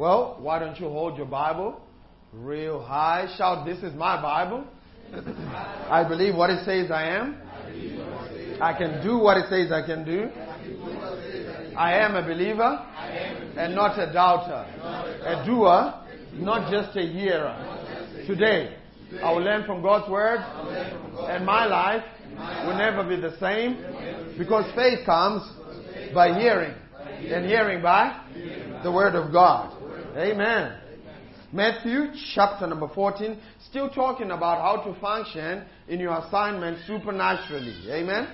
Well, why don't you hold your Bible real high? Shout, This is my Bible. I believe what it says I am. I can do what it says I can do. I am a believer and not a doubter. A doer, not just a hearer. Today, I will learn from God's word and my life will never be the same because faith comes by hearing and hearing by the word of God. Amen. Matthew chapter number 14, still talking about how to function in your assignment supernaturally. Amen.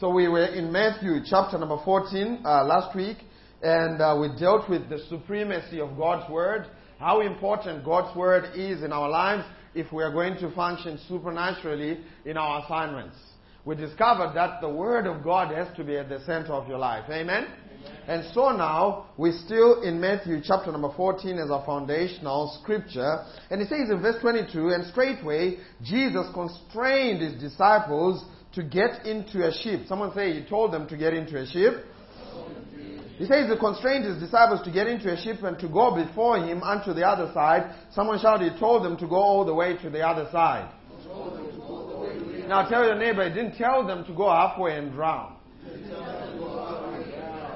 So we were in Matthew chapter number 14 uh, last week, and uh, we dealt with the supremacy of God's word, how important God's word is in our lives if we are going to function supernaturally in our assignments. We discovered that the word of God has to be at the center of your life. Amen. And so now, we're still in Matthew chapter number 14 as our foundational scripture. And it says in verse 22, And straightway Jesus constrained his disciples to get into a ship. Someone say he told them to get into a ship. He says he constrained his disciples to get into a ship and to go before him unto the other side. Someone shouted, he told them to go all the way to the other side. Now tell your neighbor, he didn't tell them to go halfway and drown.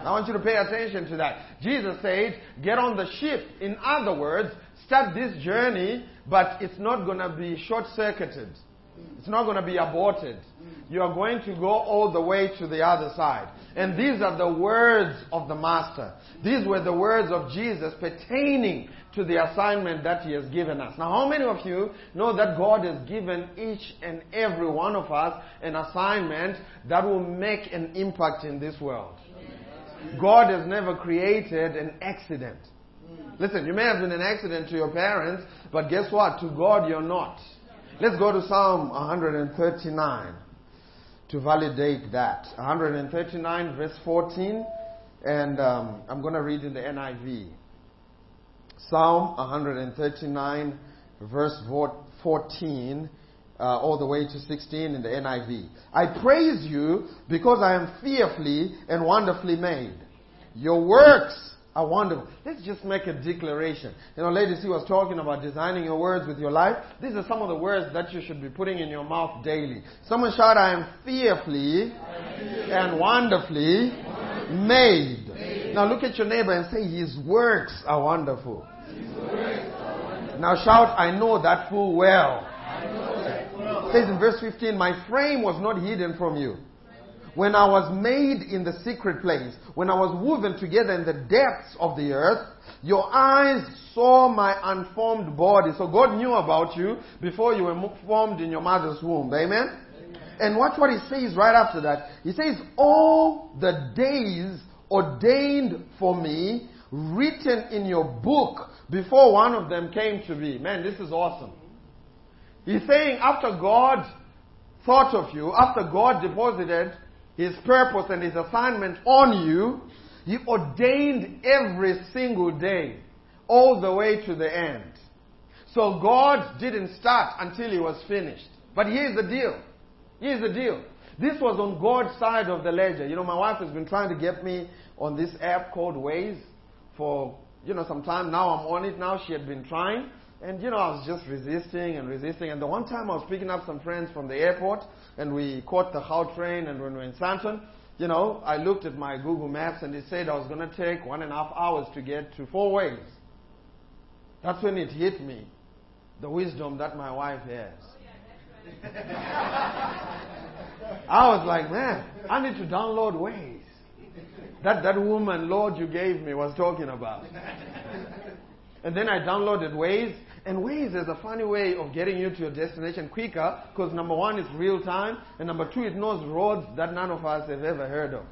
I want you to pay attention to that. Jesus said, get on the ship. In other words, start this journey, but it's not going to be short circuited. It's not going to be aborted. You are going to go all the way to the other side. And these are the words of the Master. These were the words of Jesus pertaining to the assignment that He has given us. Now, how many of you know that God has given each and every one of us an assignment that will make an impact in this world? God has never created an accident. Listen, you may have been an accident to your parents, but guess what? To God, you're not. Let's go to Psalm 139 to validate that. 139, verse 14, and um, I'm going to read in the NIV. Psalm 139, verse 14, uh, all the way to 16 in the NIV. I praise you because I am fearfully and wonderfully made. Your works are wonderful. Let's just make a declaration. You know, ladies, he was talking about designing your words with your life. These are some of the words that you should be putting in your mouth daily. Someone shout, I am fearfully and wonderfully made. Now look at your neighbor and say, His works are wonderful. Now shout, I know that full well. It says in verse 15, My frame was not hidden from you when I was made in the secret place, when I was woven together in the depths of the earth, your eyes saw my unformed body. So God knew about you before you were formed in your mother's womb. Amen? Amen? And watch what he says right after that. He says, All the days ordained for me, written in your book before one of them came to be. Man, this is awesome. He's saying after God thought of you, after God deposited his purpose and His assignment on you, He ordained every single day, all the way to the end. So God didn't start until He was finished. But here's the deal. Here's the deal. This was on God's side of the ledger. You know, my wife has been trying to get me on this app called Waze for, you know, some time. Now I'm on it now. She had been trying. And, you know, I was just resisting and resisting. And the one time I was picking up some friends from the airport, and we caught the Gautrain, and when we were in Sandton, you know, I looked at my Google Maps, and it said I was going to take one and a half hours to get to Four Waze. That's when it hit me, the wisdom that my wife has. Oh, I was like, man, I need to download Ways. That, that woman, Lord, you gave me was talking about. And then I downloaded Waze, and Waze is a funny way of getting you to your destination quicker because number one, it's real time, and number two, it knows roads that none of us have ever heard of.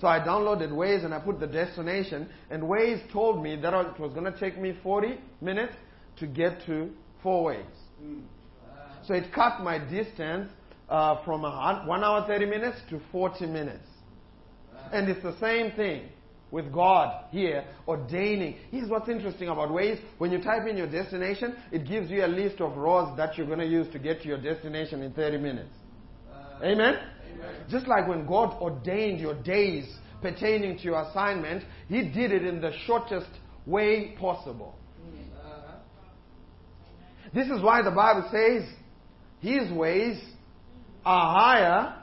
So I downloaded Waze and I put the destination, and Waze told me that it was going to take me 40 minutes to get to Fourways. So it cut my distance uh, from 1 hour 30 minutes to 40 minutes. And it's the same thing with God here ordaining. Here's what's interesting about Waze. When you type in your destination, it gives you a list of roads that you're going to use to get to your destination in 30 minutes. Uh, Amen? Amen? Just like when God ordained your days pertaining to your assignment, He did it in the shortest way possible. This is why the Bible says his ways are higher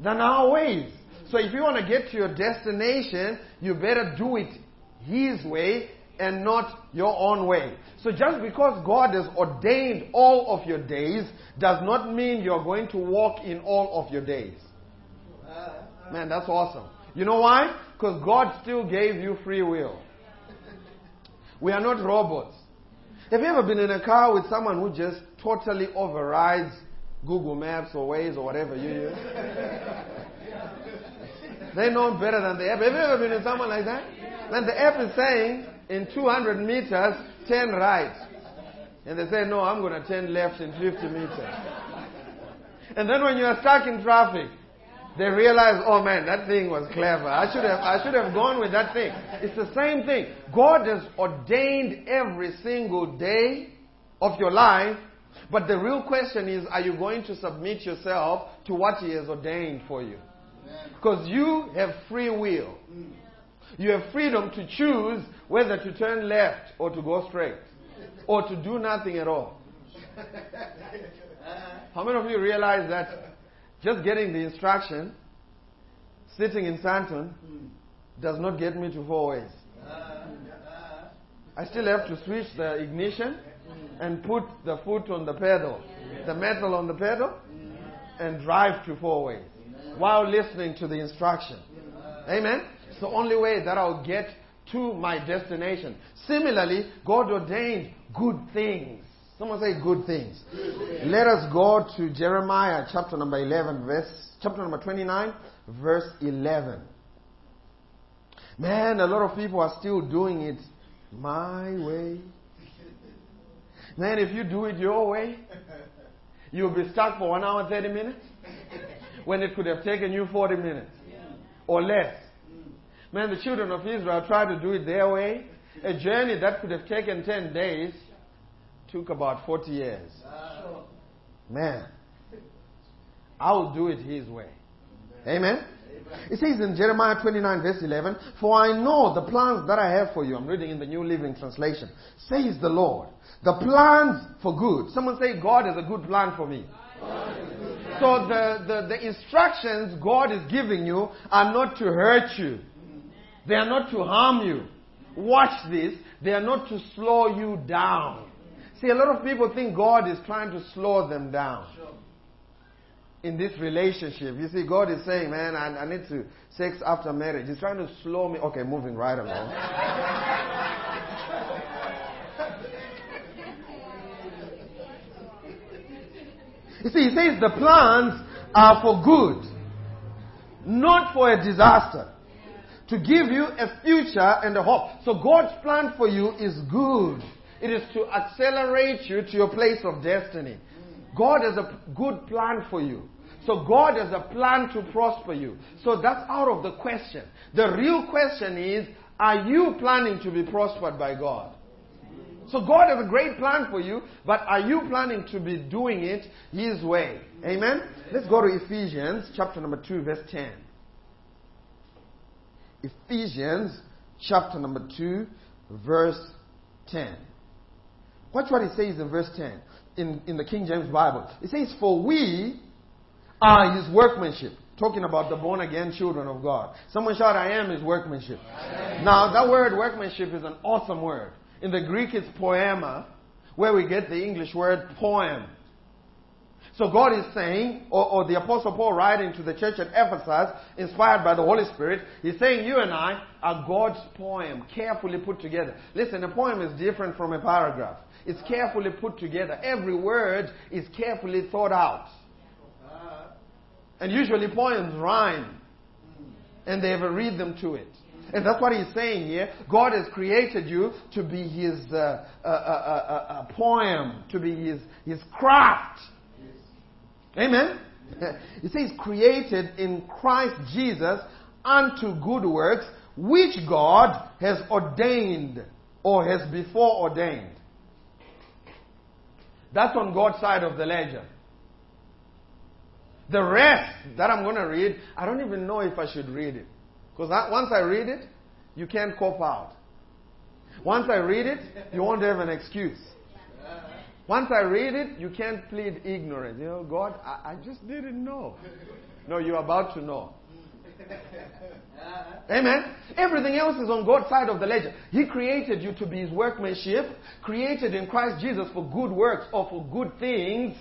than our ways. So if you want to get to your destination, you better do it his way and not your own way. So just because God has ordained all of your days does not mean you're going to walk in all of your days. Man, that's awesome. You know why? Because God still gave you free will. We are not robots. Have you ever been in a car with someone who just totally overrides Google Maps or Waze or whatever you use? They know better than the app. Have you ever been with someone like that? Then the app is saying, in 200 meters, turn right. And they say, no, I'm going to turn left in 50 meters. And then when you are stuck in traffic, they realize, oh man, that thing was clever. I should have, I should have gone with that thing. It's the same thing. God has ordained every single day of your life, but the real question is, are you going to submit yourself to what He has ordained for you? Because you have free will. You have freedom to choose whether to turn left or to go straight or to do nothing at all. How many of you realize that just getting the instruction, sitting in Sandton, does not get me to Fourways? I still have to switch the ignition and put the foot on the pedal, the metal on the pedal, and drive to Fourways while listening to the instruction. Amen? It's the only way that I'll get to my destination. Similarly, God ordained good things. Someone say good things. Let us go to Jeremiah chapter number 11, verse, chapter number 29, verse 11. Man, a lot of people are still doing it my way. Man, if you do it your way, you'll be stuck for one hour, 30 minutes, when it could have taken you 40 minutes or less. Mm. Man, the children of Israel tried to do it their way. A journey that could have taken 10 days took about 40 years. Man, I will do it His way. Amen? It says in Jeremiah 29, verse 11, For I know the plans that I have for you. I'm reading in the New Living Translation. Says the Lord. The plans for good. Someone say, God has a good plan for me. So the, the, the instructions God is giving you are not to hurt you. They are not to harm you. Watch this. They are not to slow you down. See, a lot of people think God is trying to slow them down in this relationship. You see, God is saying, man, I, I, need to sex after marriage. He's trying to slow me. Okay, moving right along. You see, he says the plans are for good, not for a disaster to give you a future and a hope. So God's plan for you is good. It is to accelerate you to your place of destiny. God has a good plan for you. So God has a plan to prosper you. So that's out of the question. The real question is, are you planning to be prospered by God? So God has a great plan for you, but are you planning to be doing it His way? Amen? Let's go to Ephesians chapter number 2 verse 10. Ephesians chapter number 2, verse 10. Watch what it says in verse 10 in, in the King James Bible. It says, For we are his workmanship. Talking about the born again children of God. Someone shout, I am his workmanship. Now, that word workmanship is an awesome word. In the Greek, it's poema, where we get the English word poem. So God is saying, or, or, the Apostle Paul writing to the church at Ephesus, inspired by the Holy Spirit, he's saying you and I are God's poem, carefully put together. Listen, a poem is different from a paragraph. It's carefully put together. Every word is carefully thought out. And usually poems rhyme. And they have a rhythm to it. And that's what he's saying here. God has created you to be his uh, uh, uh, poem, to be his, his craft. Amen? It says, created in Christ Jesus unto good works, which God has ordained or has before ordained. That's on God's side of the ledger. The rest that I'm going to read, I don't even know if I should read it. Because once I read it, you can't cop out. Once I read it, you won't have an excuse. Once I read it, you can't plead ignorance. You know, God, I, I just didn't know. No, you're about to know. Amen. Everything else is on God's side of the ledger. He created you to be His workmanship, created in Christ Jesus for good works or for good things.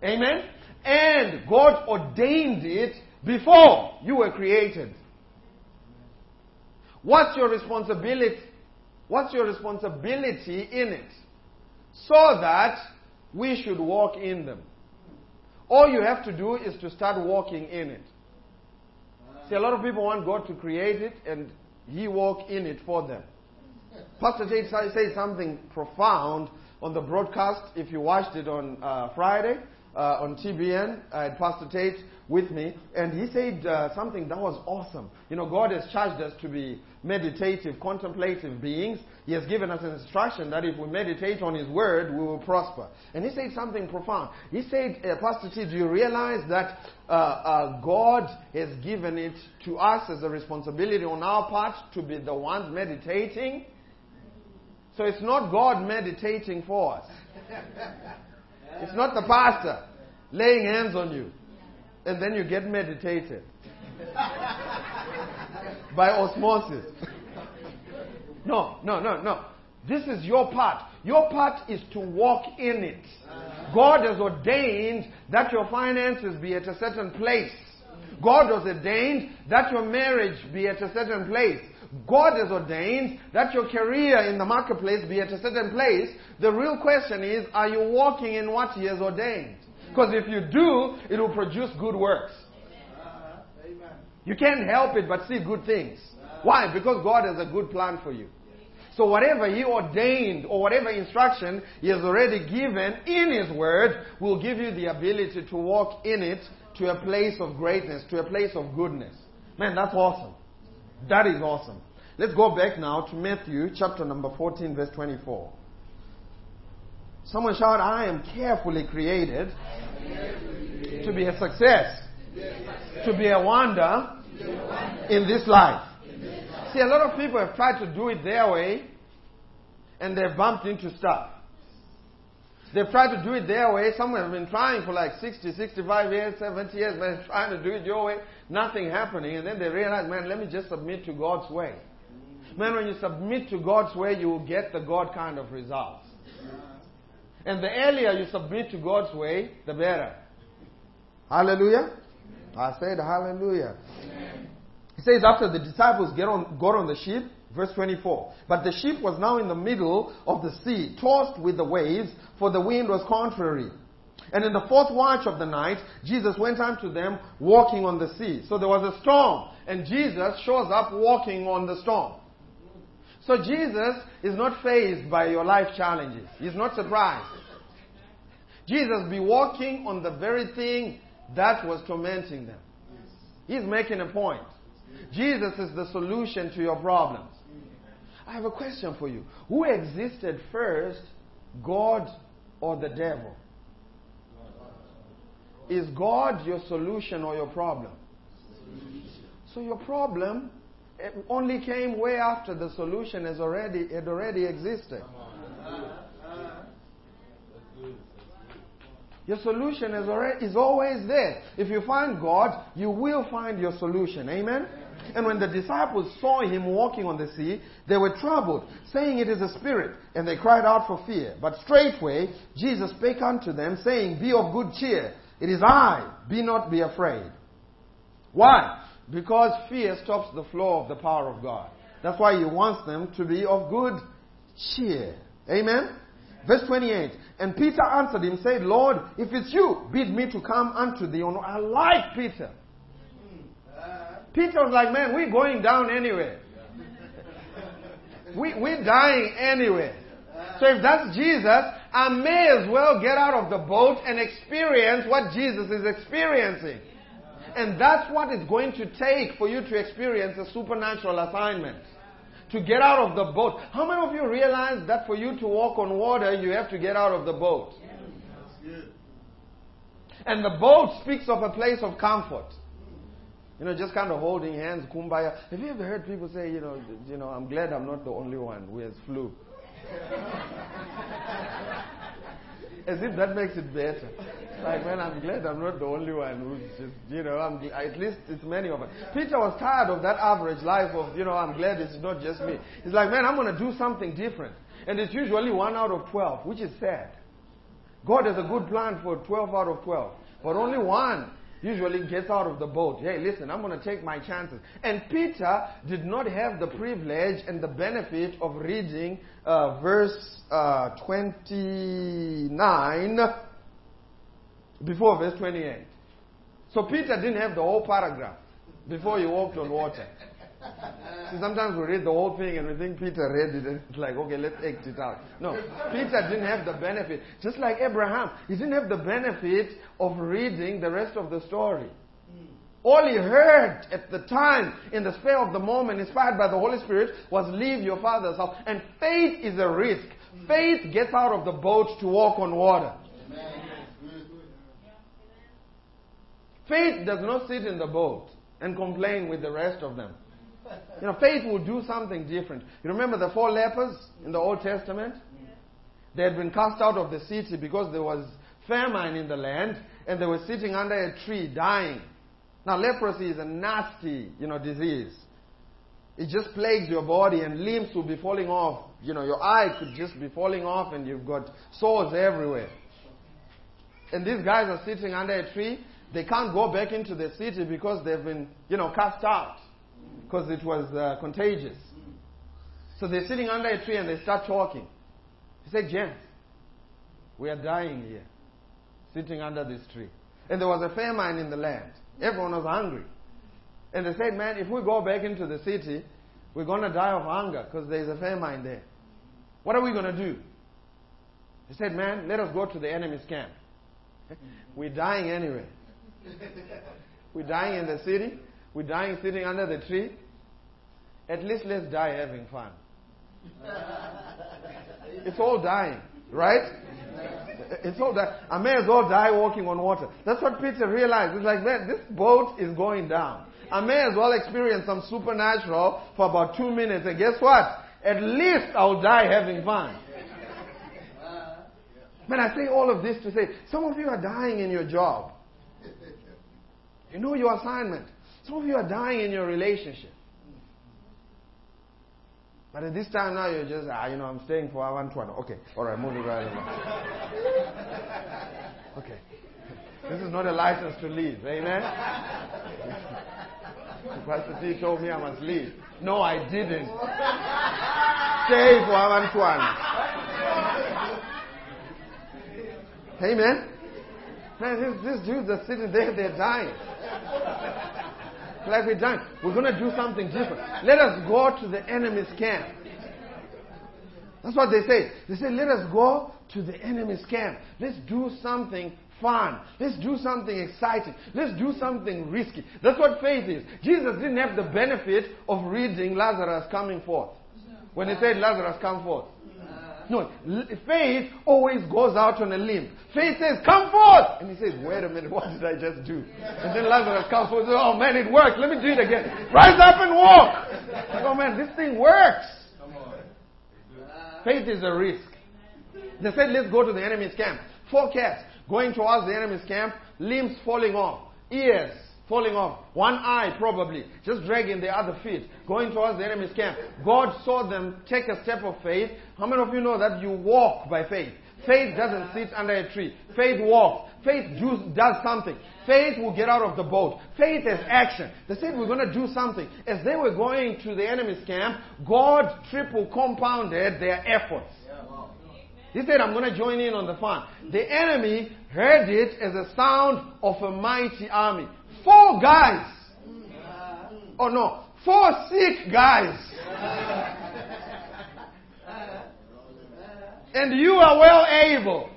Amen. And God ordained it before you were created. What's your responsibility? What's your responsibility in it? So that we should walk in them. All you have to do is to start walking in it. See, a lot of people want God to create it and He walk in it for them. Pastor Tate said something profound on the broadcast. If you watched it on uh, Friday uh, on TBN, I had Pastor Tate with me, and he said uh, something that was awesome. You know, God has charged us to be meditative, contemplative beings. He has given us an instruction that if we meditate on His Word, we will prosper. And he said something profound. He said, uh, Pastor T, do you realize that uh, uh, God has given it to us as a responsibility on our part to be the ones meditating? So it's not God meditating for us. It's not the pastor laying hands on you and then you get meditated by osmosis. no, no, no, no. This is your part. Your part is to walk in it. God has ordained that your finances be at a certain place. God has ordained that your marriage be at a certain place. God has ordained that your career in the marketplace be at a certain place. The real question is, are you walking in what He has ordained? Because if you do, it will produce good works. You can't help it but see good things. Why? Because God has a good plan for you. So whatever He ordained or whatever instruction He has already given in His Word will give you the ability to walk in it to a place of greatness, to a place of goodness. Man, that's awesome. That is awesome. Let's go back now to Matthew chapter number 14, verse 24. Someone shout, I am carefully created to be a success, to be a wonder in this life. See, a lot of people have tried to do it their way and they've bumped into stuff. They've tried to do it their way. Some have been trying for like 60, 65 years, 70 years, but trying to do it your way, nothing happening. And then they realize, man, let me just submit to God's way. Man, when you submit to God's way, you will get the God kind of results. And the earlier you submit to God's way, the better. Hallelujah. I said hallelujah. Amen. He says after the disciples get on, got on the ship, verse 24. But the ship was now in the middle of the sea, tossed with the waves, for the wind was contrary. And in the fourth watch of the night, Jesus went unto them walking on the sea. So there was a storm, and Jesus shows up walking on the storm. So Jesus is not fazed by your life challenges. He's not surprised. Jesus be walking on the very thing that was tormenting them. He's making a point. Jesus is the solution to your problems. I have a question for you. Who existed first, God or the devil? Is God your solution or your problem? So your problem only came way after the solution has already had already existed. Your solution is, already, is always there. If you find God, you will find your solution. Amen? And when the disciples saw him walking on the sea, they were troubled, saying, It is a spirit. And they cried out for fear. But straightway Jesus spake unto them, saying, Be of good cheer. It is I. Be not be afraid. Why? Because fear stops the flow of the power of God. That's why he wants them to be of good cheer. Amen? Verse 28. And Peter answered him, said, Lord, if it's you, bid me to come unto thee. Oh, I like Peter. Peter was like, man, we're going down anyway. We, we're dying anyway. So if that's Jesus, I may as well get out of the boat and experience what Jesus is experiencing. And that's what it's going to take for you to experience a supernatural assignment to get out of the boat. How many of you realize that for you to walk on water, you have to get out of the boat? And the boat speaks of a place of comfort. You know, just kind of holding hands, kumbaya. Have you ever heard people say, you know, you know, I'm glad I'm not the only one who has flu? As if that makes it better. Like, man, I'm glad I'm not the only one who's just, you know, I'm, at least it's many of us. Peter was tired of that average life of, you know, I'm glad it's not just me. He's like, man, I'm going to do something different. And it's usually one out of 12, which is sad. God has a good plan for 12 out of 12. But only one usually gets out of the boat. Hey, listen, I'm going to take my chances. And Peter did not have the privilege and the benefit of reading uh, verse uh, 29 before verse 28. So Peter didn't have the whole paragraph before he walked on water. See, sometimes we read the whole thing and we think Peter read it and it's like, okay, let's act it out. No, Peter didn't have the benefit. Just like Abraham, he didn't have the benefit of reading the rest of the story. All he heard at the time, in the spare of the moment, inspired by the Holy Spirit, was leave your father's house. And faith is a risk. Faith gets out of the boat to walk on water. Faith does not sit in the boat and complain with the rest of them. You know, faith will do something different. You remember the four lepers in the Old Testament? They had been cast out of the city because there was famine in the land and they were sitting under a tree dying. Now, leprosy is a nasty, you know, disease. It just plagues your body and limbs will be falling off. You know, your eye could just be falling off and you've got sores everywhere. And these guys are sitting under a tree. They can't go back into the city because they've been, you know, cast out because it was uh, contagious. So they're sitting under a tree and they start talking. He said, James, we are dying here, sitting under this tree. And there was a famine in the land. Everyone was hungry. And they said, man, if we go back into the city, we're going to die of hunger because there's a famine there. What are we going to do? He said, man, let us go to the enemy's camp. we're dying anyway. we're dying in the city. We're dying sitting under the tree. At least let's die having fun. it's all dying, right? It's all dying. I may as well die walking on water. That's what Peter realized. It's like, man, this boat is going down. I may as well experience some supernatural for about two minutes. And guess what? At least I'll die having fun. But I say all of this to say, some of you are dying in your job. You know your assignment. Some of you are dying in your relationship. But at this time now, you're just, ah, you know, I'm staying for one to one. Okay, all right, moving right along. okay. This is not a license to leave. Amen? Pastor T told me I must leave. No, I didn't. Stay for one to one. Amen? Man, these, these dudes are sitting there, they're dying like we're done. We're going to do something different. Let us go to the enemy's camp. That's what they say. They say, let us go to the enemy's camp. Let's do something fun. Let's do something exciting. Let's do something risky. That's what faith is. Jesus didn't have the benefit of reading Lazarus coming forth. When he said, Lazarus, come forth. No, faith always goes out on a limb. Faith says, come forth! And he says, wait a minute, what did I just do? And then Lazarus comes forth and says, oh man, it worked. Let me do it again. Rise up and walk! Like, oh man, this thing works. Faith is a risk. They said, let's go to the enemy's camp. Four going towards the enemy's camp, limbs falling off, ears falling off, one eye probably, just dragging the other feet, going towards the enemy's camp. God saw them take a step of faith. How many of you know that you walk by faith? Faith doesn't sit under a tree. Faith walks. Faith do, does something. Faith will get out of the boat. Faith is action. They said we're going to do something. As they were going to the enemy's camp, God triple compounded their efforts. He said, I'm going to join in on the fun. The enemy heard it as a sound of a mighty army. Four guys. Oh no, four sick guys. And you are well able.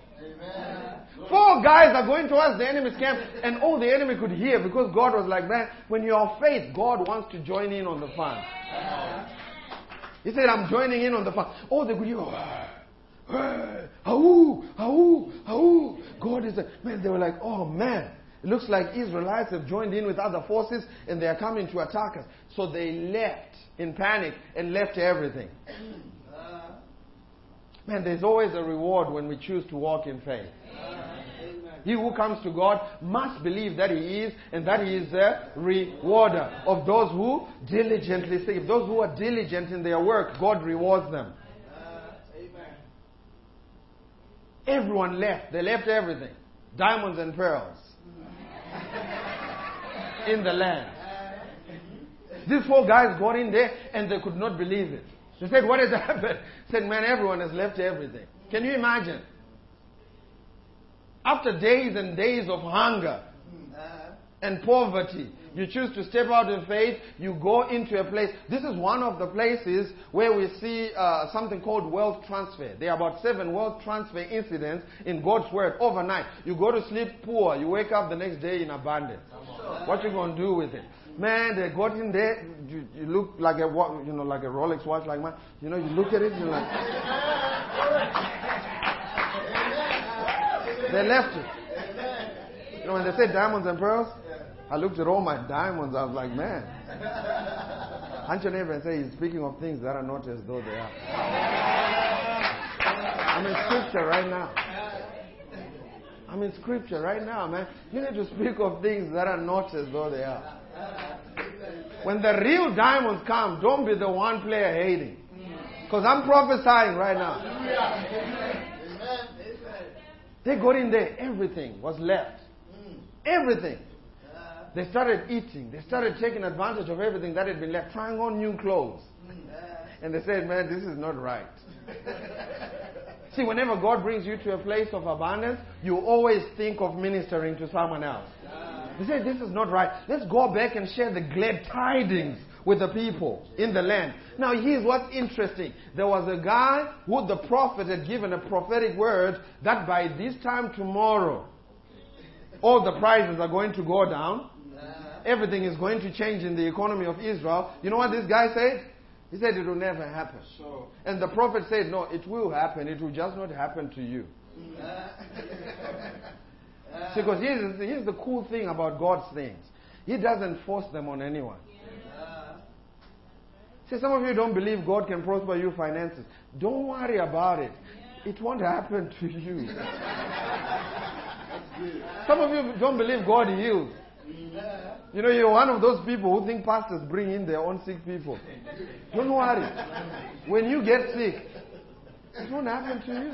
Four guys are going towards the enemy's camp, and all the enemy could hear because God was like, man, when you are faith, God wants to join in on the fun. He said, I'm joining in on the fun. Oh, they could hear, oh, oh, oh, oh. God is man, they were like, oh man, It looks like Israelites have joined in with other forces and they are coming to attack us. So they left in panic and left everything. Man, there's always a reward when we choose to walk in faith. He who comes to God must believe that He is and that He is a rewarder of those who diligently seek. Those who are diligent in their work, God rewards them. Everyone left. They left everything. Diamonds and pearls. in the land. These four guys got in there and they could not believe it. They said, What has happened? said, Man, everyone has left everything. Can you imagine? After days and days of hunger and poverty, you choose to step out in faith, you go into a place. This is one of the places where we see uh, something called wealth transfer. There are about seven wealth transfer incidents in God's Word overnight. You go to sleep poor, you wake up the next day in abundance. What you going to do with it? Man, they got in there. You, you, look like a you know like a Rolex watch, like mine. You know, you look at it, you're like. they left it. You know, when they say diamonds and pearls, I looked at all my diamonds. I was like, man. Aren't you never say he's speaking of things that are not as though they are? I'm in scripture right now. I'm in scripture right now, man. You need to speak of things that are not as though they are. When the real diamonds come, don't be the one player hating. Because I'm prophesying right now. They got in there, everything was left. Everything. They started eating. They started taking advantage of everything that had been left, trying on new clothes. Mm. And they said, man, this is not right. See, whenever God brings you to a place of abundance, you always think of ministering to someone else. They said, This is not right. Let's go back and share the glad tidings with the people in the land. Now, here's what's interesting. There was a guy who the prophet had given a prophetic word that by this time tomorrow, all the prices are going to go down. Everything is going to change in the economy of Israel. You know what this guy said? He said it will never happen. And the prophet said, No, it will happen. It will just not happen to you. See, because here's, here's the cool thing about God's things He doesn't force them on anyone. See, some of you don't believe God can prosper your finances. Don't worry about it. It won't happen to you. Some of you don't believe God heals. You know, you're one of those people who think pastors bring in their own sick people. Don't worry. When you get sick, it won't happen to you.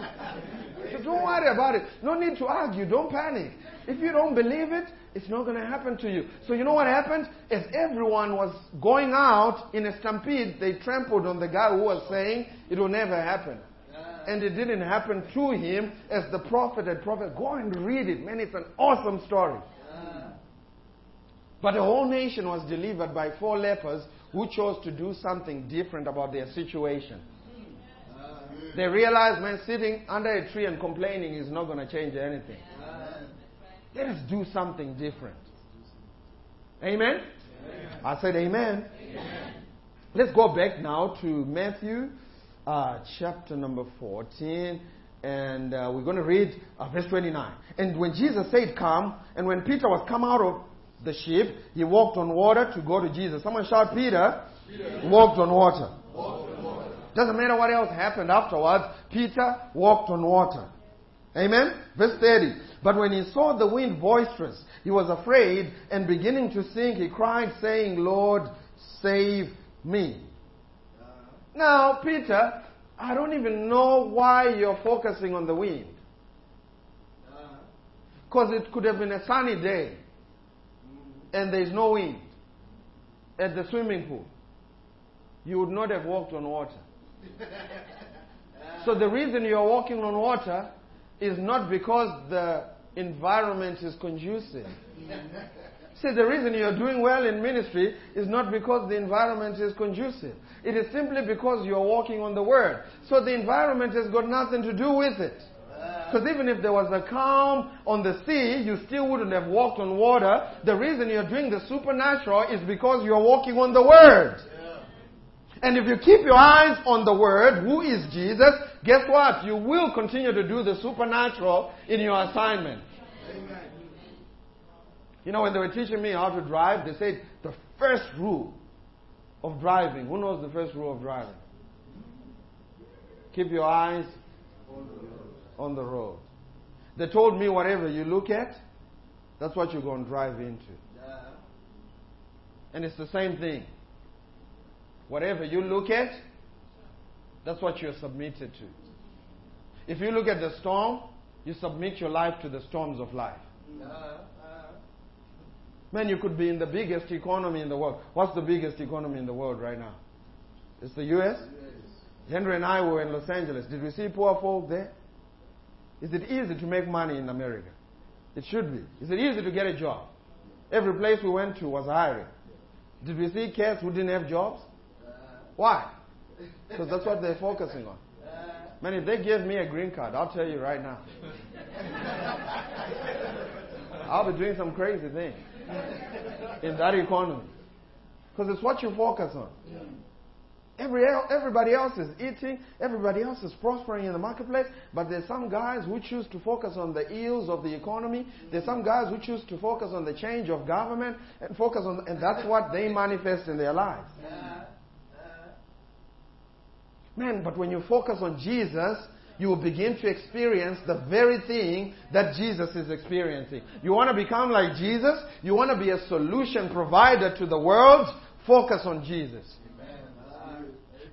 So don't worry about it. No need to argue. Don't panic. If you don't believe it, it's not going to happen to you. So you know what happened? As everyone was going out in a stampede, they trampled on the guy who was saying it will never happen. And it didn't happen to him as the prophet had prophet. Go and read it. Man, it's an awesome story. But the whole nation was delivered by four lepers who chose to do something different about their situation. They realized, man, sitting under a tree and complaining is not going to change anything. Let us do something different. Amen? amen. I said amen. amen. Let's go back now to Matthew uh, chapter number 14. And uh, we're going to read uh, verse 29. And when Jesus said, Come, and when Peter was come out of the ship, he walked on water to go to Jesus. Someone shout, Peter, Peter. walked on water. Walked on water. Doesn't matter what else happened afterwards, Peter walked on water. Amen? Verse 30. But when he saw the wind boisterous, he was afraid, and beginning to sink, he cried, saying, Lord, save me. Now, Peter, I don't even know why you're focusing on the wind. Because it could have been a sunny day, and there's no wind at the swimming pool. You would not have walked on water. so the reason you're walking on water is not because the environment is conducive. See, the reason you're doing well in ministry is not because the environment is conducive. It is simply because you're walking on the Word. So the environment has got nothing to do with it. Because even if there was a calm on the sea, you still wouldn't have walked on water. The reason you're doing the supernatural is because you're walking on the Word. And if you keep your eyes on the Word, who is Jesus, guess what? You will continue to do the supernatural in your assignment. Amen. You know, when they were teaching me how to drive, they said the first rule of driving. Who knows the first rule of driving? Keep your eyes on the road. They told me whatever you look at, that's what you're going to drive into. And it's the same thing. Whatever you look at, that's what you're submitted to. If you look at the storm, you submit your life to the storms of life. Man, you could be in the biggest economy in the world. What's the biggest economy in the world right now? It's the U.S.? Henry and I were in Los Angeles. Did we see poor folk there? Is it easy to make money in America? It should be. Is it easy to get a job? Every place we went to was hiring. Did we see kids who didn't have jobs? Why? Because that's what they're focusing on. Man, if they give me a green card, I'll tell you right now. I'll be doing some crazy thing in that economy. Because it's what you focus on. Every, everybody else is eating, everybody else is prospering in the marketplace, but there's some guys who choose to focus on the ills of the economy. There's some guys who choose to focus on the change of government and focus on, and that's what they manifest in their lives. Man, but when you focus on Jesus, you will begin to experience the very thing that Jesus is experiencing. You want to become like Jesus? You want to be a solution provider to the world? Focus on Jesus.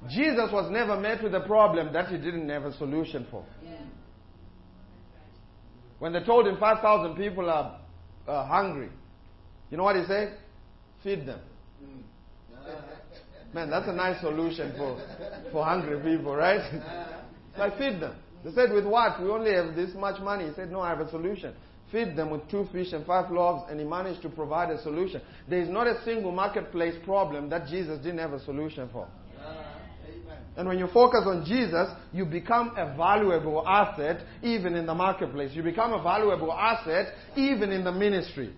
Jesus was never met with a problem that he didn't have a solution for. When they told him 5,000 people are uh, hungry, you know what he said? Feed them. Man, that's a nice solution for, for hungry people, right? so I feed them. They said, with what? We only have this much money. He said, no, I have a solution. Feed them with two fish and five loaves, and he managed to provide a solution. There is not a single marketplace problem that Jesus didn't have a solution for. And when you focus on Jesus, you become a valuable asset even in the marketplace. You become a valuable asset even in the ministry.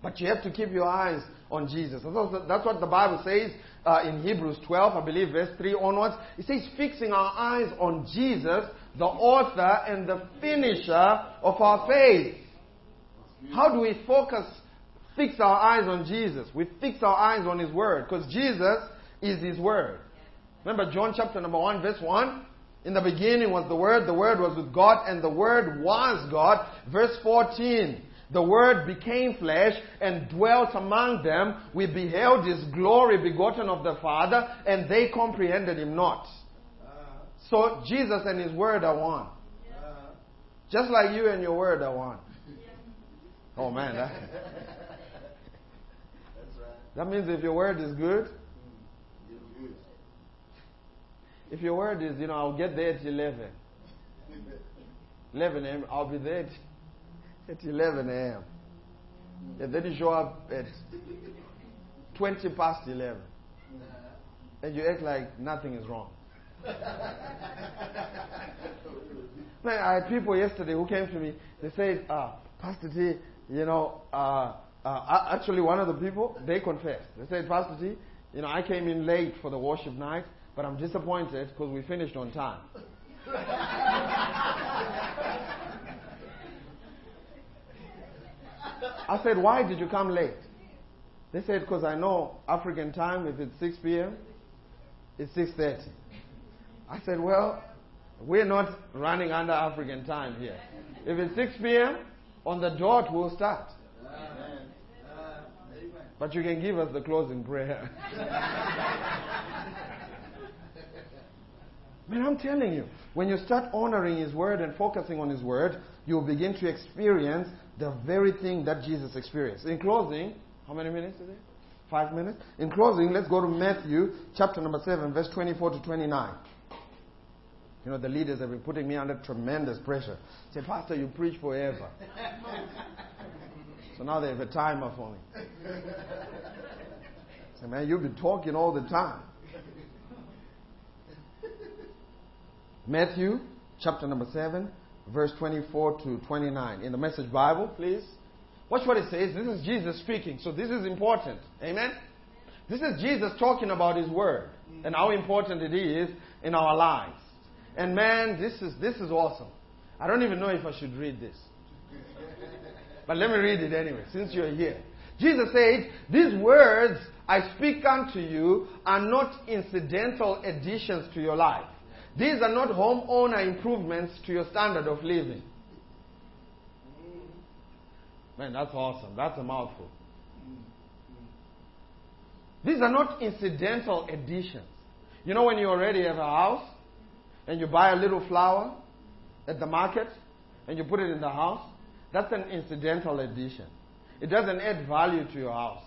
But you have to keep your eyes on Jesus. That's what the Bible says uh, in Hebrews 12, I believe, verse 3 onwards. It says, fixing our eyes on Jesus, the author and the finisher of our faith. How do we focus, fix our eyes on Jesus? We fix our eyes on His Word, because Jesus is His Word. Remember John chapter number 1, verse 1? In the beginning was the Word, the Word was with God, and the Word was God. Verse 14 the Word became flesh and dwelt among them. We beheld His glory begotten of the Father, and they comprehended Him not. So Jesus and His Word are one. Just like you and your Word are one. Oh man, that means if your Word is good, if your Word is, you know, I'll get there at 11. 11 a.m., I'll be there at 11 a.m. And then you show up at 20 past 11. And you act like nothing is wrong. I had people yesterday who came to me. They said, uh, Pastor T, you know, uh, uh, actually one of the people, they confessed. They said, Pastor T, you know, I came in late for the worship night, but I'm disappointed because we finished on time. I said, why did you come late? They said, because I know African time, if it's 6 p.m., it's 6.30. I said, well, we're not running under African time here. If it's 6 p.m., on the dot we'll start. But you can give us the closing prayer. Man, I'm telling you, when you start honoring His Word and focusing on His Word, you'll begin to experience the very thing that Jesus experienced. In closing, how many minutes is it? Five minutes? In closing, let's go to Matthew chapter number 7, verse 24 to 29. You know, the leaders have been putting me under tremendous pressure. Say, Pastor, you preach forever. So now they have a timer for me. Say, man, you've been talking all the time. Matthew chapter number 7, verse 24 to 29. In the Message Bible, please. Watch what it says. This is Jesus speaking, so this is important. Amen? This is Jesus talking about His Word and how important it is in our lives. And man, this is, this is awesome. I don't even know if I should read this. But let me read it anyway, since you're here. Jesus said, These words I speak unto you are not incidental additions to your life. These are not homeowner improvements to your standard of living. Man, that's awesome. That's a mouthful. These are not incidental additions. You know when you already have a house and you buy a little flower at the market and you put it in the house? That's an incidental addition. It doesn't add value to your house.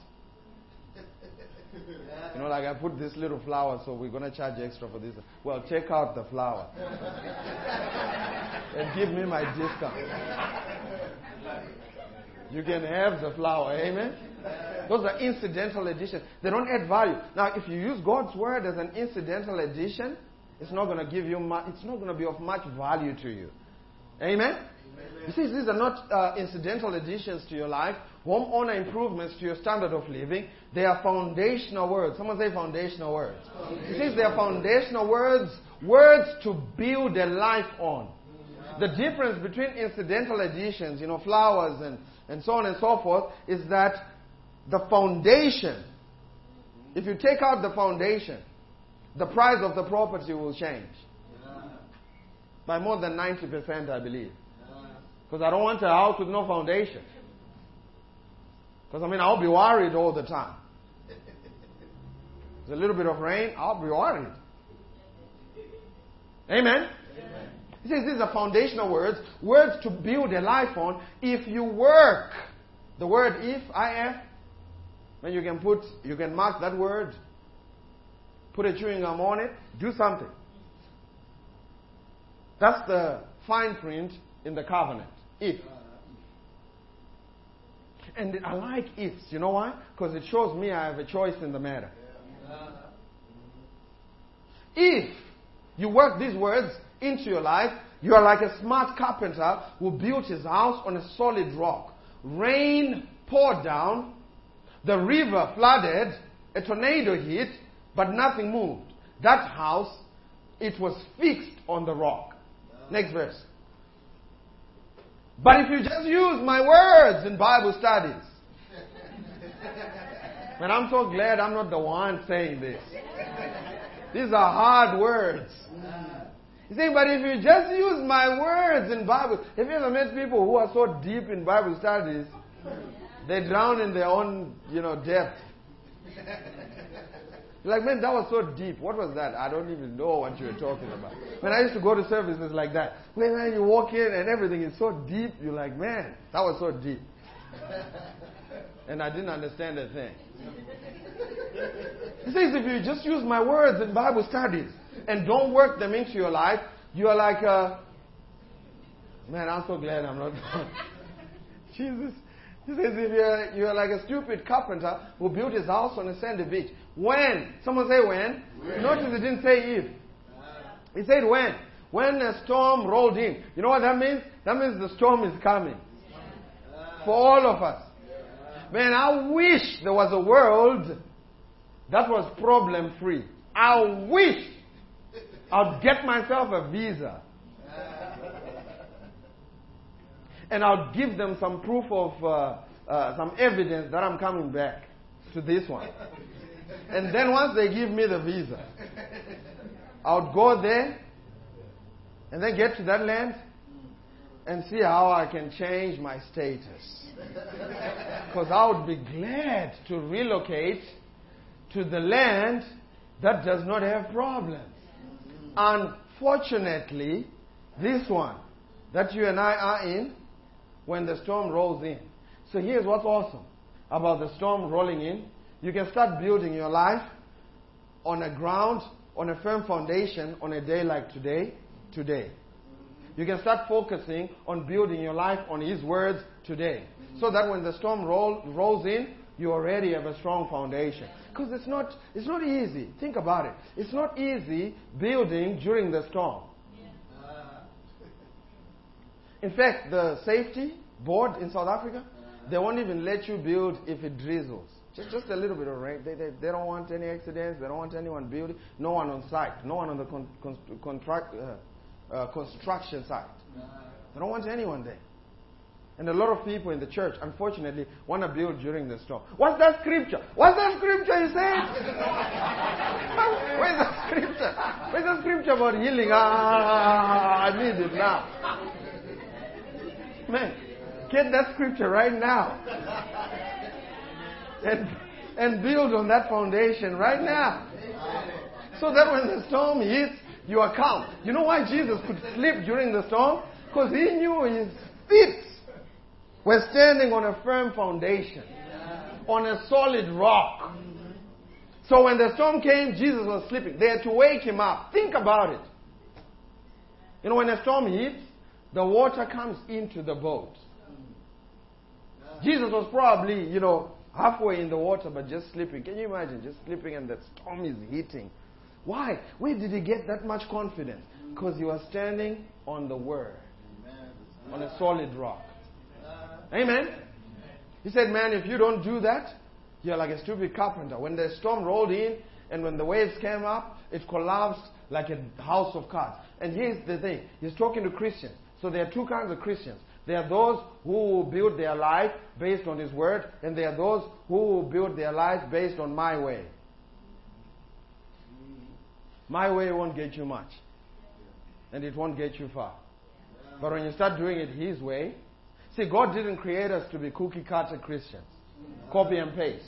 You know, like I put this little flower, so we're going to charge extra for this. Well, check out the flower. and give me my discount. You can have the flower. Amen? Those are incidental additions. They don't add value. Now, if you use God's word as an incidental addition, it's not going to give you much, it's not going to be of much value to you. Amen? You see, these are not uh, incidental additions to your life, homeowner improvements to your standard of living. They are foundational words. Someone say foundational words. He says they are foundational words, words to build a life on. The difference between incidental additions, you know, flowers and, and so on and so forth, is that the foundation, if you take out the foundation, the price of the property will change. By more than 90%, I believe. Because I don't want a house with no foundation. Because, I mean, I'll be worried all the time. There's a little bit of rain, I'll be worried. Amen? Amen? He says these are foundational words, words to build a life on. If you work, the word if, I-F, then you can put, you can mark that word, put a chewing gum on it, do something. That's the fine print in the covenant. If. And I like ifs. You know why? Because it shows me I have a choice in the matter. If you work these words into your life, you are like a smart carpenter who built his house on a solid rock. Rain poured down, the river flooded, a tornado hit, but nothing moved. That house, it was fixed on the rock. Next verse. But if you just use my words in Bible studies, and I'm so glad I'm not the one saying this. These are hard words. You see, but if you just use my words in Bible, have you ever met people who are so deep in Bible studies, they drown in their own, you know, depth. Like, man, that was so deep. What was that? I don't even know what you were talking about. When I used to go to services like that, when you walk in and everything is so deep, you're like, man, that was so deep. And I didn't understand a thing. He says, if you just use my words in Bible studies and don't work them into your life, you are like a. Man, I'm so glad I'm not. God. Jesus. He says, if you're, you're like a stupid carpenter who built his house on a sandy beach. When? Someone say when. when? Notice it didn't say if. He said when. When a storm rolled in. You know what that means? That means the storm is coming. For all of us. Man, I wish there was a world that was problem free. I wish I'd get myself a visa. And I'll give them some proof of, uh, uh, some evidence that I'm coming back to this one. And then once they give me the visa, I would go there and then get to that land and see how I can change my status. Because I would be glad to relocate to the land that does not have problems. Unfortunately, this one that you and I are in, when the storm rolls in. So here's what's awesome about the storm rolling in you can start building your life on a ground, on a firm foundation on a day like today, today. You can start focusing on building your life on His words today. So that when the storm roll, rolls in, you already have a strong foundation. Because it's not, it's not easy. Think about it. It's not easy building during the storm. In fact, the safety board in South Africa, they won't even let you build if it drizzles. Just, just a little bit of rain. They, they, they don't want any accidents. They don't want anyone building. No one on site. No one on the con, con, contract, uh, uh, construction site. They don't want anyone there. And a lot of people in the church, unfortunately, want to build during the storm. What's that scripture? What's that scripture you said? Where's the scripture? Where's the scripture about healing? Ah, I need it now. Man, get that scripture right now. And, and build on that foundation right now. So that when the storm hits, you are calm. You know why Jesus could sleep during the storm? Because he knew his feet were standing on a firm foundation, on a solid rock. So when the storm came, Jesus was sleeping. They had to wake him up. Think about it. You know, when a storm hits, the water comes into the boat. Jesus was probably, you know, halfway in the water but just sleeping. Can you imagine? Just sleeping and the storm is hitting. Why? Where did he get that much confidence? Because he was standing on the Word, on a solid rock. Amen? He said, Man, if you don't do that, you're like a stupid carpenter. When the storm rolled in and when the waves came up, it collapsed like a house of cards. And here's the thing He's talking to Christians. So there are two kinds of Christians. There are those who build their life based on His Word, and there are those who build their life based on my way. My way won't get you much. And it won't get you far. But when you start doing it His way, see, God didn't create us to be cookie cutter Christians. Copy and paste.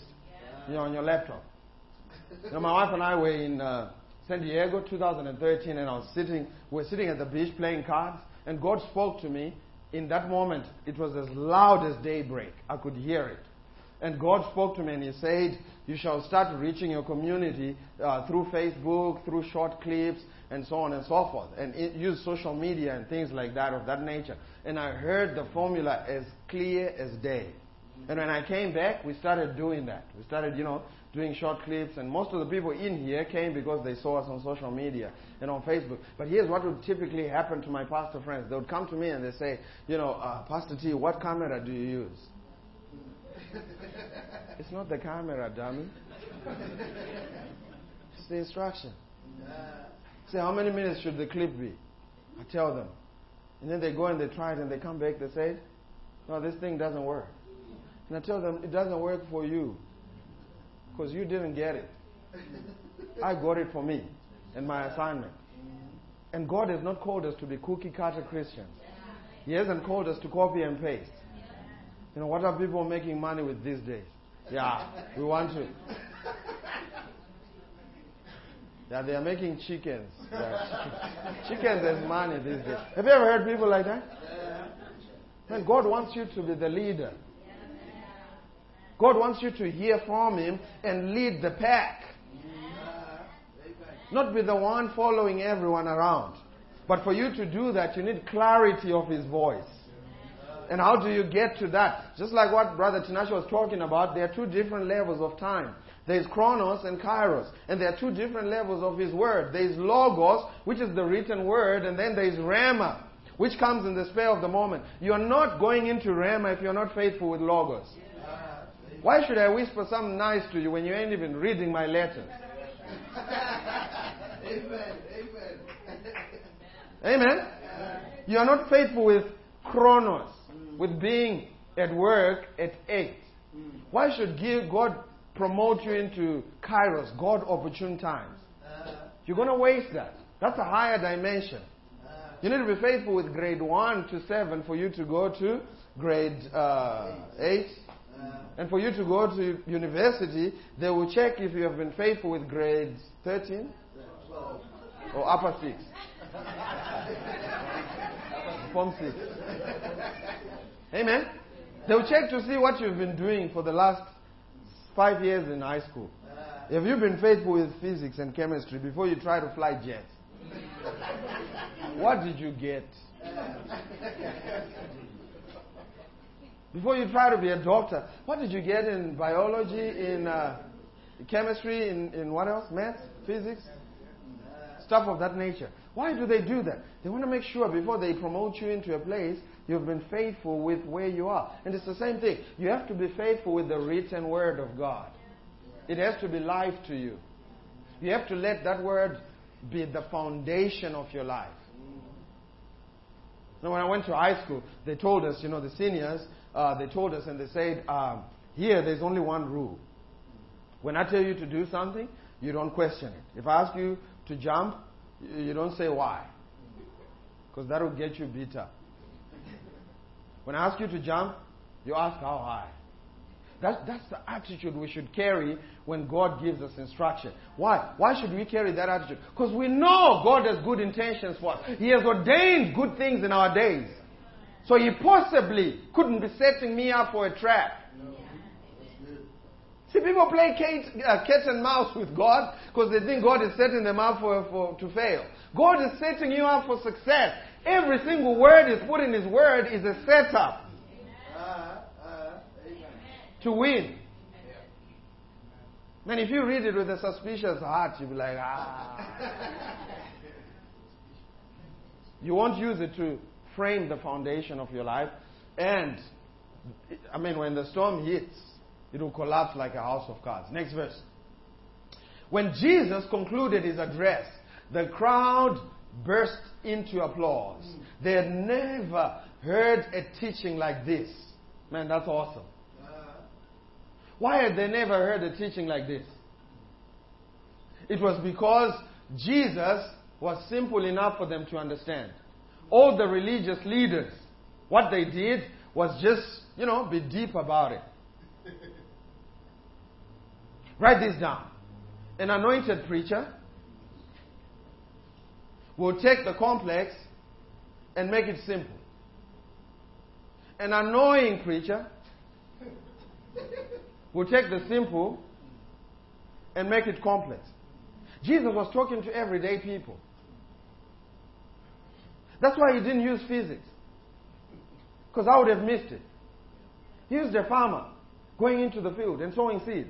You know, on your laptop. You know, my wife and I were in uh, San Diego 2013 and I was sitting, we were sitting at the beach playing cards and God spoke to me. In that moment, it was as loud as daybreak. I could hear it. And God spoke to me and He said, You shall start reaching your community uh, through Facebook, through short clips, and so on and so forth. And it, use social media and things like that of that nature. And I heard the formula as clear as day. And when I came back, we started doing that. We started, you know, doing short clips. And most of the people in here came because they saw us on social media and on Facebook. But here's what would typically happen to my pastor friends. They would come to me and they say, you know, uh, Pastor T, what camera do you use? It's not the camera, dummy. It's the instruction. Say, how many minutes should the clip be? I tell them. And then they go and they try it and they come back, they say, no, this thing doesn't work. And I tell them, it doesn't work for you. Because you didn't get it. I got it for me and my assignment. And God has not called us to be cookie cutter Christians. He hasn't called us to copy and paste. You know, what are people making money with these days? Yeah, we want to. Yeah, they are making chickens. Yeah, chickens has money these days. Have you ever heard people like that? Man, God wants you to be the leader. God wants you to hear from Him and lead the pack. Not be the one following everyone around. But for you to do that, you need clarity of His voice. And how do you get to that? Just like what Brother Tinashe was talking about, there are two different levels of time. There is Chronos and Kairos. And there are two different levels of His Word. There is Logos, which is the written Word, and then there is Rhema, which comes in the spare of the moment. You are not going into Rhema if you're not faithful with Logos. Why should I whisper something nice to you when you ain't even reading my letters? Amen. Amen. Amen. You are not faithful with Chronos with being at work at 8. Mm. Why should God promote you into Kairos, God opportune times? Uh, You're going to waste that. That's a higher dimension. Uh, you need to be faithful with grade 1 to 7 for you to go to grade uh, 8. And for you to go to university, they will check if you have been faithful with grades 13 or upper 6. Form 6. Amen. They'll check to see what you've been doing for the last five years in high school. Have you been faithful with physics and chemistry before you try to fly jets? what did you get? Before you try to be a doctor, what did you get in biology, in uh, chemistry, in, in what else? Math, physics? Stuff of that nature. Why do they do that? They want to make sure before they promote you into a place You've been faithful with where you are. And it's the same thing. You have to be faithful with the written word of God. It has to be life to you. You have to let that word be the foundation of your life. Now, when I went to high school, they told us, you know, the seniors, uh, they told us and they said, um, here, there's only one rule. When I tell you to do something, you don't question it. If I ask you to jump, you don't say why. Because that will get you up. When I ask you to jump, you ask how high. That's the attitude we should carry when God gives us instruction. Why? Why should we carry that attitude? Because we know God has good intentions for us. He has ordained good things in our days. So He possibly couldn't be setting me up for a trap. See, people play cat, uh, cat and mouse with God because they think God is setting them up for, for, to fail. God is setting you up for success. Every single word is put in His Word is a setup to win. Man, if you read it with a suspicious heart, you'll be like, ah. you won't use it to frame the foundation of your life. And, I mean, when the storm hits, it will collapse like a house of cards. Next verse. When Jesus concluded his address, the crowd burst into applause. They had never heard a teaching like this. Man, that's awesome. Why had they never heard a teaching like this? It was because Jesus was simple enough for them to understand. All the religious leaders, what they did was just, you know, be deep about it. Write this down. An anointed preacher will take the complex and make it simple. An annoying preacher will take the simple and make it complex. Jesus was talking to everyday people. That's why he didn't use physics. Because I would have missed it. He used a farmer going into the field and sowing seeds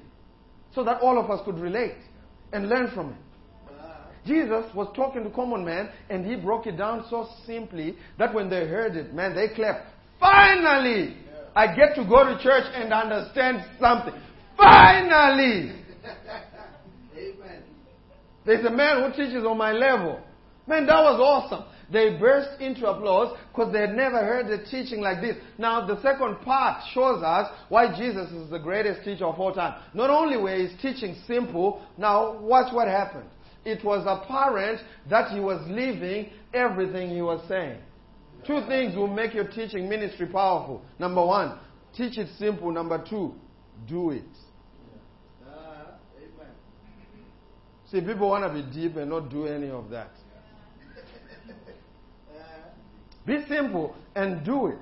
so that all of us could relate and learn from him. Jesus was talking to common man and he broke it down so simply that when they heard it, man, they clapped. Finally! I get to go to church and understand something. Finally! Amen. There's a man who teaches on my level. Man, that was awesome. They burst into applause because they had never heard a teaching like this. Now, the second part shows us why Jesus is the greatest teacher of all time. Not only were his teaching simple, now watch what happened. It was apparent that he was living everything he was saying. Two things will make your teaching ministry powerful. Number one, teach it simple. Number two, do it. Uh, See, people want to be deep and not do any of that. Be simple and do it.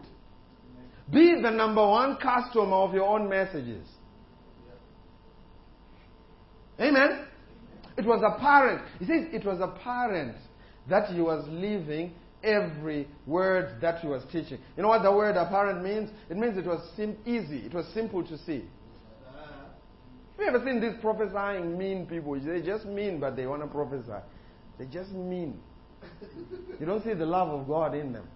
Be the number one customer of your own messages. Amen. It was apparent. He says it was apparent that he was living every word that he was teaching. You know what the word apparent means? It means it was sim- easy, it was simple to see. Have you ever seen these prophesying mean people? They just mean, but they want to prophesy. They just mean. You don't see the love of God in them.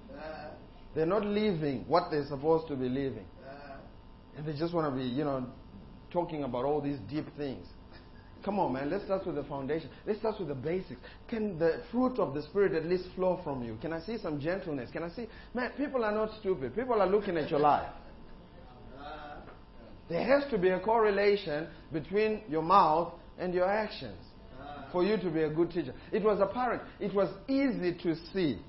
They're not living what they're supposed to be living. And they just want to be, you know, talking about all these deep things. Come on, man. Let's start with the foundation. Let's start with the basics. Can the fruit of the Spirit at least flow from you? Can I see some gentleness? Can I see? Man, people are not stupid. People are looking at your life. There has to be a correlation between your mouth and your actions for you to be a good teacher. It was apparent. It was easy to see.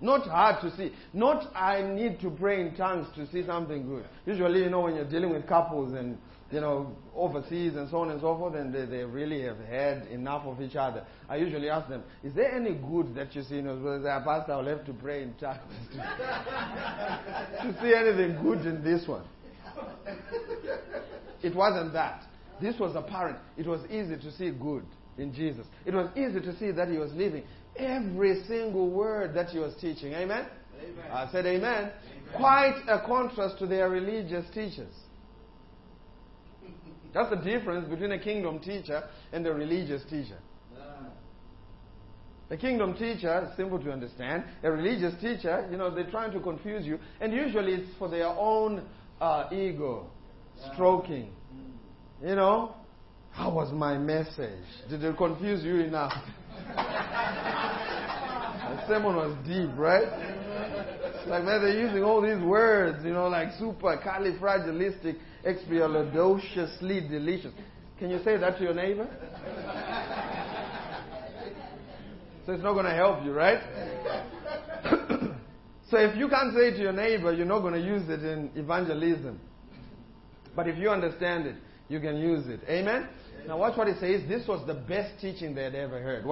Not hard to see. Not I need to pray in tongues to see something good. Usually, you know, when you're dealing with couples and you know, overseas and so on and so forth, and they, they really have had enough of each other. I usually ask them, is there any good that you see in us? Well, say, ah, Pastor, I'll have to pray in tongues to, to see anything good in this one. It wasn't that. This was apparent. It was easy to see good in Jesus. It was easy to see that he was living every single word that he was teaching. Amen? amen. I said amen. amen. Quite a contrast to their religious teachers. That's the difference between a kingdom teacher and a religious teacher. Ah. A kingdom teacher is simple to understand. A religious teacher, you know, they're trying to confuse you. And usually it's for their own uh, ego ah. stroking. Hmm. You know, how was my message? Did it confuse you enough? that sermon was deep, right? It's like, man, they're using all these words, you know, like super califragilistic, expialidociously delicious. Can you say that to your neighbor? so it's not going to help you, right? so if you can't say it to your neighbor, you're not going to use it in evangelism. But if you understand it, you can use it. Amen? Now watch what it says. This was the best teaching they had ever heard.